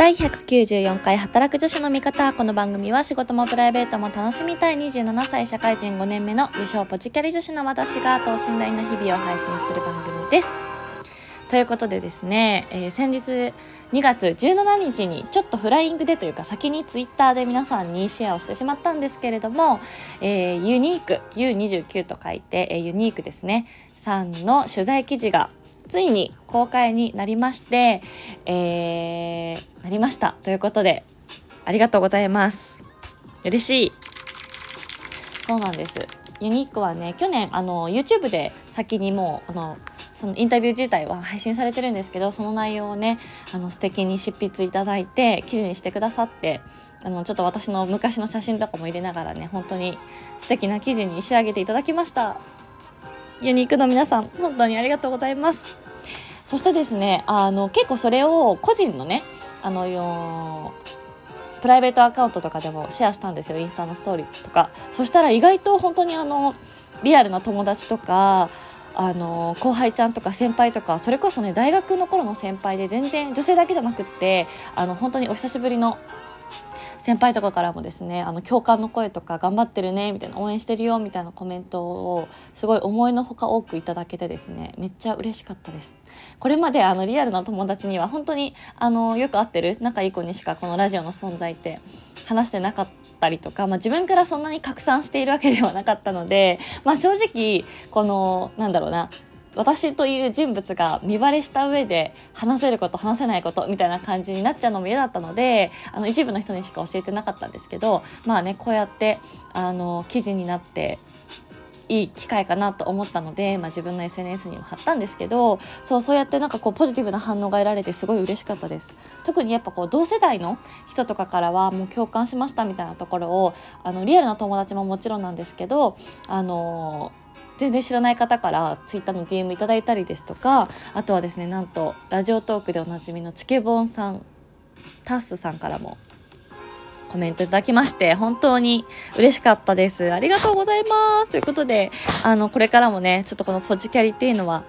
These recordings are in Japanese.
第194回働く女子の味方。この番組は仕事もプライベートも楽しみたい27歳社会人5年目の自称ポジキャリ女子の私が等身大の日々を配信する番組です。ということでですね、えー、先日2月17日にちょっとフライングでというか先にツイッターで皆さんにシェアをしてしまったんですけれども、えー、ユニーク、U29 と書いて、えー、ユニークですね、さんの取材記事がついに公開になりまして、えー、なりました。ということで、ありがとうございます。嬉しい。そうなんです。ユニークはね、去年、あの、YouTube で先にもう、あの、そのインタビュー自体は配信されてるんですけど、その内容をね、あの、素敵に執筆いただいて、記事にしてくださって、あの、ちょっと私の昔の写真とかも入れながらね、本当に素敵な記事に仕上げていただきました。ユニークの皆さん、本当にありがとうございます。そしてですね、あの、結構それを個人のね、あの、プライベートアカウントとかでもシェアしたんですよ、インスタのストーリーとか。そしたら意外と本当にあの、リアルな友達とか、あの後輩ちゃんとか先輩とかそれこそね大学の頃の先輩で全然女性だけじゃなくってあの本当にお久しぶりの先輩とかからもですねあの共感の声とか頑張ってるねみたいな応援してるよみたいなコメントをすごい思いのほか多くいただけてですねめっちゃ嬉しかったです。これまであのリアルな友達には本当にあのよく会ってる仲いい子にしかこのラジオの存在って話してなかったりとか、まあ、自分からそんなに拡散しているわけではなかったので、まあ、正直このなんだろうな私という人物が見バレした上で話せること話せないことみたいな感じになっちゃうのも嫌だったのであの一部の人にしか教えてなかったんですけどまあねこうやってあの記事になっていい機会かなと思ったので、まあ、自分の SNS にも貼ったんですけどそうそうやってなんかこうポジティブな反応が得られてすごい嬉しかったです。特にやっぱこう同世代の人とかからはもう共感しましたみたいなところをあのリアルな友達ももちろんなんですけどあの全然知らない方からツイッターの DM いただいたりですとかあとはですねなんとラジオトークでおなじみのチケボンさんタッスさんからもコメントいただきまして、本当に嬉しかったです。ありがとうございます。ということで、あの、これからもね、ちょっとこのポジキャリっていうのは、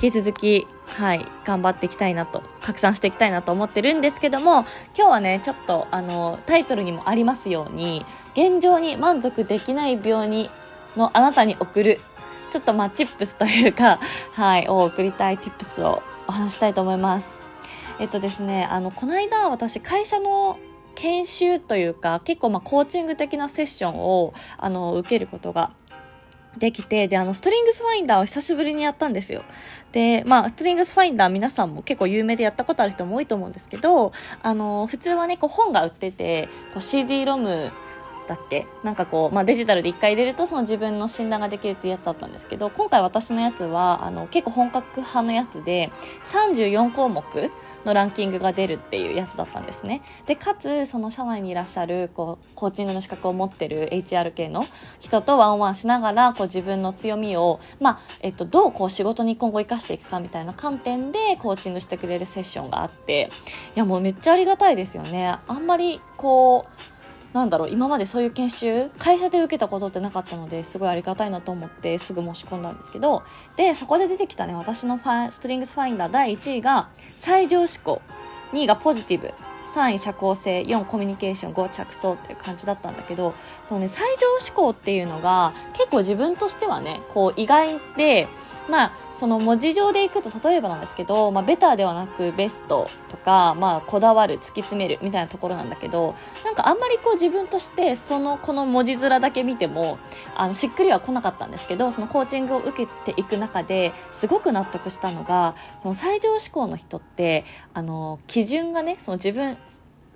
引き続き、はい、頑張っていきたいなと、拡散していきたいなと思ってるんですけども、今日はね、ちょっと、あの、タイトルにもありますように、現状に満足できない病に、のあなたに送るちょっとまあチップスというか、はい、を送りたいティップスをお話したいと思います。えっとですね、あの、この間私会社の研修というか、結構まあコーチング的なセッションを、あの、受けることができて、で、あの、ストリングスファインダーを久しぶりにやったんですよ。で、まあ、ストリングスファインダー皆さんも結構有名でやったことある人も多いと思うんですけど、あの、普通はね、こう本が売ってて、こう CD ロムだっけなんかこう、まあ、デジタルで1回入れるとその自分の診断ができるっていうやつだったんですけど今回私のやつはあの結構本格派のやつで34項目のランキングが出るっていうやつだったんですね。でかつその社内にいらっしゃるこうコーチングの資格を持ってる HR 系の人とワンワンしながらこう自分の強みを、まあえっと、どうこう仕事に今後生かしていくかみたいな観点でコーチングしてくれるセッションがあっていやもうめっちゃありがたいですよね。あんまりこうなんだろう今までそういう研修会社で受けたことってなかったのですごいありがたいなと思ってすぐ申し込んだんですけどでそこで出てきたね私のファストリングスファインダー第1位が最上思考2位がポジティブ。3位社交性。4コミュニケーション5着想っていう感じだったんだけどこのね最上思考っていうのが結構自分としてはねこう意外でまあその文字上でいくと例えばなんですけど、まあ、ベターではなくベストとか、まあ、こだわる突き詰めるみたいなところなんだけどなんかあんまりこう自分としてそのこの文字面だけ見てもあのしっくりは来なかったんですけどそのコーチングを受けていく中ですごく納得したのがこの最上志向の人ってあの基準がねその自分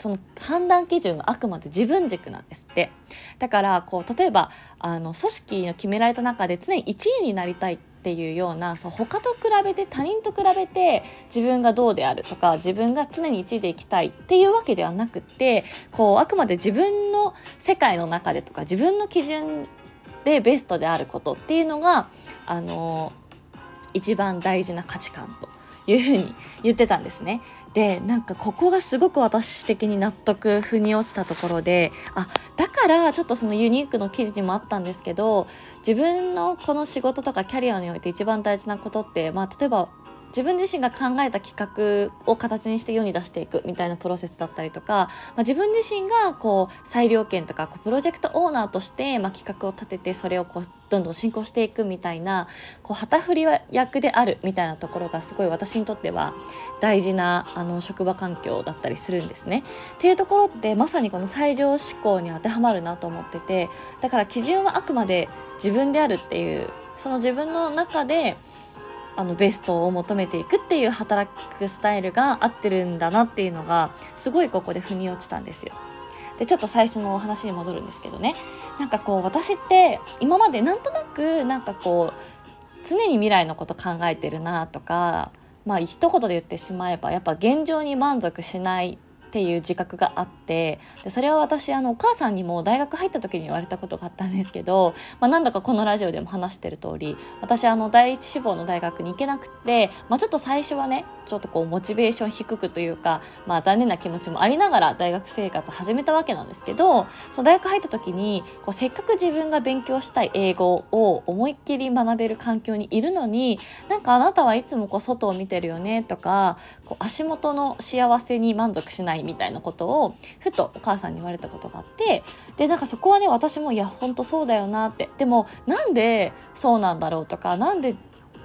その判断基準があくまで自分軸なんですって。だから、こう、例えば、あの、組織の決められた中で常に1位になりたいっっていうようなそう他と比べて他人と比べて自分がどうであるとか自分が常に1位でいきたいっていうわけではなくてこうあくまで自分の世界の中でとか自分の基準でベストであることっていうのがあの一番大事な価値観と。いうふうに言ってたんですね。で、なんかここがすごく私的に納得、腑に落ちたところで、あ、だからちょっとそのユニークの記事にもあったんですけど、自分のこの仕事とかキャリアにおいて一番大事なことって、まあ例えば自分自身が考えた企画を形にして世に出していくみたいなプロセスだったりとか、まあ、自分自身がこう裁量権とかこうプロジェクトオーナーとして、まあ、企画を立ててそれをこうどんどん進行していくみたいなこう旗振り役であるみたいなところがすごい私にとっては大事なあの職場環境だったりするんですね。っていうところってまさにこの最上志向に当てはまるなと思っててだから基準はあくまで自分であるっていうその自分の中であのベストを求めていくっていう働くスタイルが合ってるんだなっていうのがすごいここで腑に落ちたんですよ。でちょっと最初のお話に戻るんですけどねなんかこう私って今までなんとなくなんかこう常に未来のこと考えてるなとかまあ一言で言ってしまえばやっぱ現状に満足しないっていう自覚があってでそれは私あのお母さんにも大学入った時に言われたことがあったんですけど、まあ、何度かこのラジオでも話してる通り私あの第一志望の大学に行けなくて、まあ、ちょっと最初はねちょっとこうモチベーション低くというか、まあ、残念な気持ちもありながら大学生活始めたわけなんですけどその大学入った時にこうせっかく自分が勉強したい英語を思いっきり学べる環境にいるのになんかあなたはいつもこう外を見てるよねとかこう足元の幸せに満足しないみたいなことをふとお母さんに言われたことがあってでなんかそこはね私もいや本当そうだよなって。でもなんでそうなんだろうとかなんで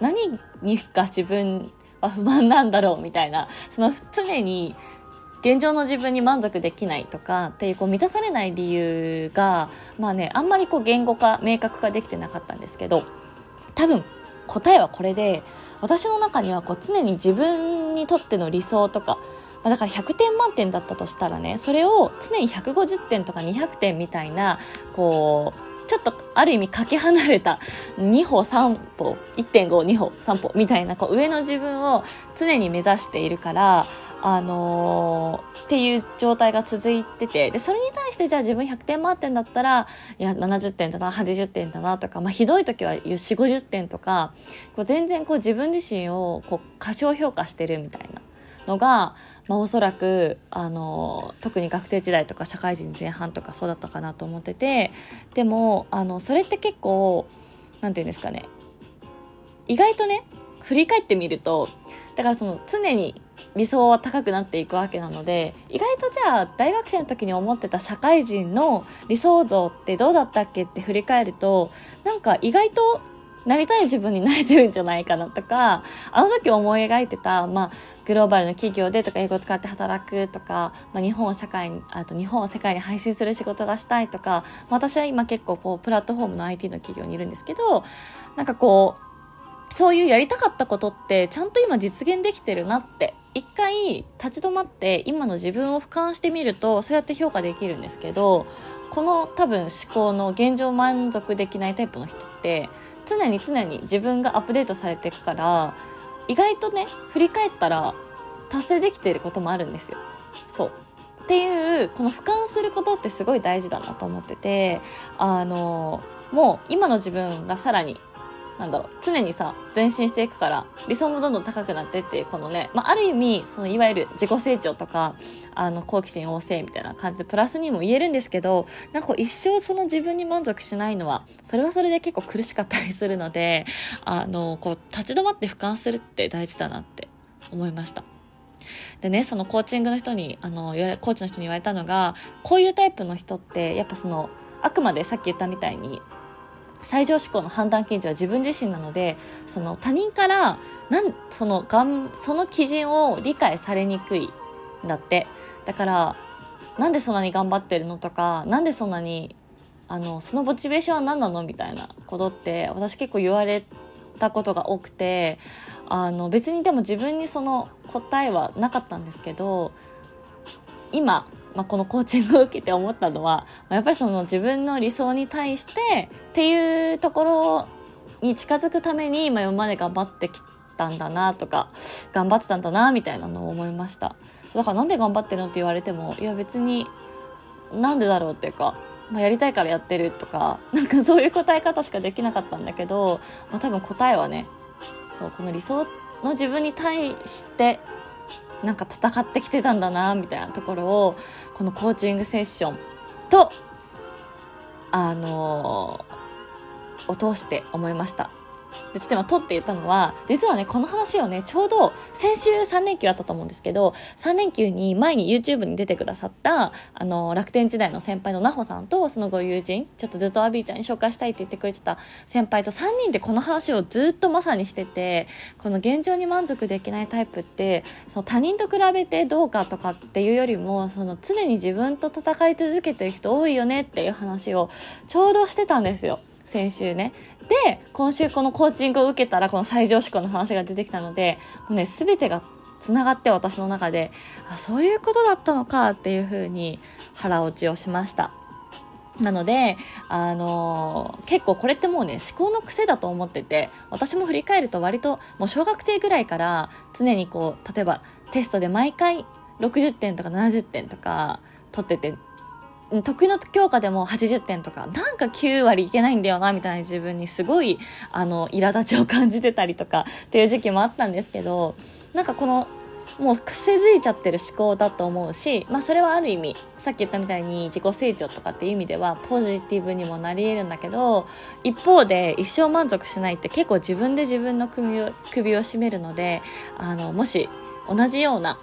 何にが自分は不満なんだろうみたいなその常に現状の自分に満足できないとかっていうこう満たされない理由がまあねあんまりこう言語化明確化できてなかったんですけど多分答えはこれで私の中にはこう常に自分にとっての理想とかだから100点満点だったとしたらねそれを常に150点とか200点みたいなこうちょっとある意味かけ離れた2歩3歩1.52歩3歩みたいなこう上の自分を常に目指しているからあのー、っていう状態が続いてて、で、それに対してじゃあ自分100点満点だったら、いや、70点だな、80点だなとか、まあ、ひどい時は4、50点とか、こう全然こう自分自身をこう過小評価してるみたいなのが、まあ、おそらくあの特に学生時代とか社会人前半とかそうだったかなと思っててでもあのそれって結構何て言うんですかね意外とね振り返ってみるとだからその常に理想は高くなっていくわけなので意外とじゃあ大学生の時に思ってた社会人の理想像ってどうだったっけって振り返るとなんか意外となりたい自分になれてるんじゃないかなとか、あの時思い描いてた、まあ、グローバルの企業でとか、英語を使って働くとか、まあ、日本を社会に、あと日本を世界に配信する仕事がしたいとか、私は今結構こう、プラットフォームの IT の企業にいるんですけど、なんかこう、そういうやりたかったことって、ちゃんと今実現できてるなって、一回立ち止まって今の自分を俯瞰してみると、そうやって評価できるんですけど、この多分思考の現状満足できないタイプの人って、常に常に自分がアップデートされていくから意外とね振り返ったら達成できていることもあるんですよ。そう。っていうこの俯瞰することってすごい大事だなと思っててあのもう今の自分がさらになんだろう、常にさ、前進していくから、理想もどんどん高くなってっていう、このね、まあ、ある意味、その、いわゆる自己成長とか、あの、好奇心旺盛みたいな感じで、プラスにも言えるんですけど、なんかこう、一生その自分に満足しないのは、それはそれで結構苦しかったりするので、あの、こう、立ち止まって俯瞰するって大事だなって思いました。でね、そのコーチングの人に、あの、コーチの人に言われたのが、こういうタイプの人って、やっぱその、あくまでさっき言ったみたいに、最上志向の判断基準は自分自身なのでその他人からなんそのがんその基準を理解されにくいんだって。だからなんでそんなに頑張ってるのとかなんでそんなにあのそのモチベーションは何なのみたいなことって私結構言われたことが多くてあの別にでも自分にその答えはなかったんですけど今まあ、このコーチングを受けて思ったのは、まやっぱりその自分の理想に対してっていうところに近づくために、まあ、今まで頑張ってきたんだなとか、頑張ってたんだなみたいなのを思いました。だからなんで頑張ってるのって言われても、いや別になんでだろうっていうか、まあ、やりたいからやってるとか、なんかそういう答え方しかできなかったんだけど、まあ、多分答えはね、そう、この理想の自分に対してなんか戦ってきてたんだなみたいなところをこのコーチングセッションとあの、を通して思いました。ちょっと今、とって言ったのは、実はね、この話をね、ちょうど、先週3連休あったと思うんですけど、3連休に前に YouTube に出てくださった、あの、楽天時代の先輩のなほさんと、そのご友人、ちょっとずっとアビーちゃんに紹介したいって言ってくれてた先輩と3人でこの話をずっとまさにしてて、この現状に満足できないタイプって、その他人と比べてどうかとかっていうよりも、その常に自分と戦い続けてる人多いよねっていう話をちょうどしてたんですよ。先週ね。で、今週このコーチングを受けたら、この最上志向の話が出てきたので、もうね、すべてが繋がって私の中で、あ、そういうことだったのかっていう風に腹落ちをしました。なので、あのー、結構これってもうね、思考の癖だと思ってて、私も振り返ると割ともう小学生ぐらいから常にこう、例えばテストで毎回60点とか70点とか取ってて、得意の教科でも80点とか、なんか9割いけないんだよな、みたいな自分にすごい、あの、苛立ちを感じてたりとかっていう時期もあったんですけど、なんかこの、もう癖づいちゃってる思考だと思うし、まあそれはある意味、さっき言ったみたいに自己成長とかっていう意味ではポジティブにもなり得るんだけど、一方で一生満足しないって結構自分で自分の首を首を絞めるので、あの、もし同じような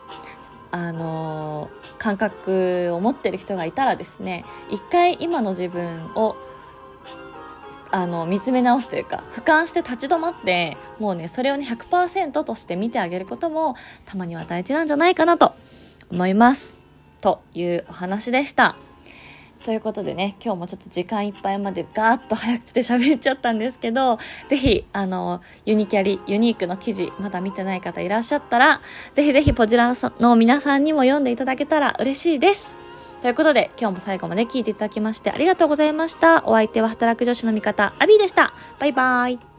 あの感覚を持ってる人がいたらですね一回今の自分をあの見つめ直すというか俯瞰して立ち止まってもうねそれをね100%として見てあげることもたまには大事なんじゃないかなと思いますというお話でした。ということでね、今日もちょっと時間いっぱいまでガーッと早口で喋っちゃったんですけど、ぜひ、あの、ユニキャリ、ユニークの記事、まだ見てない方いらっしゃったら、ぜひぜひポジラの皆さんにも読んでいただけたら嬉しいです。ということで、今日も最後まで聞いていただきましてありがとうございました。お相手は働く女子の味方、アビーでした。バイバーイ。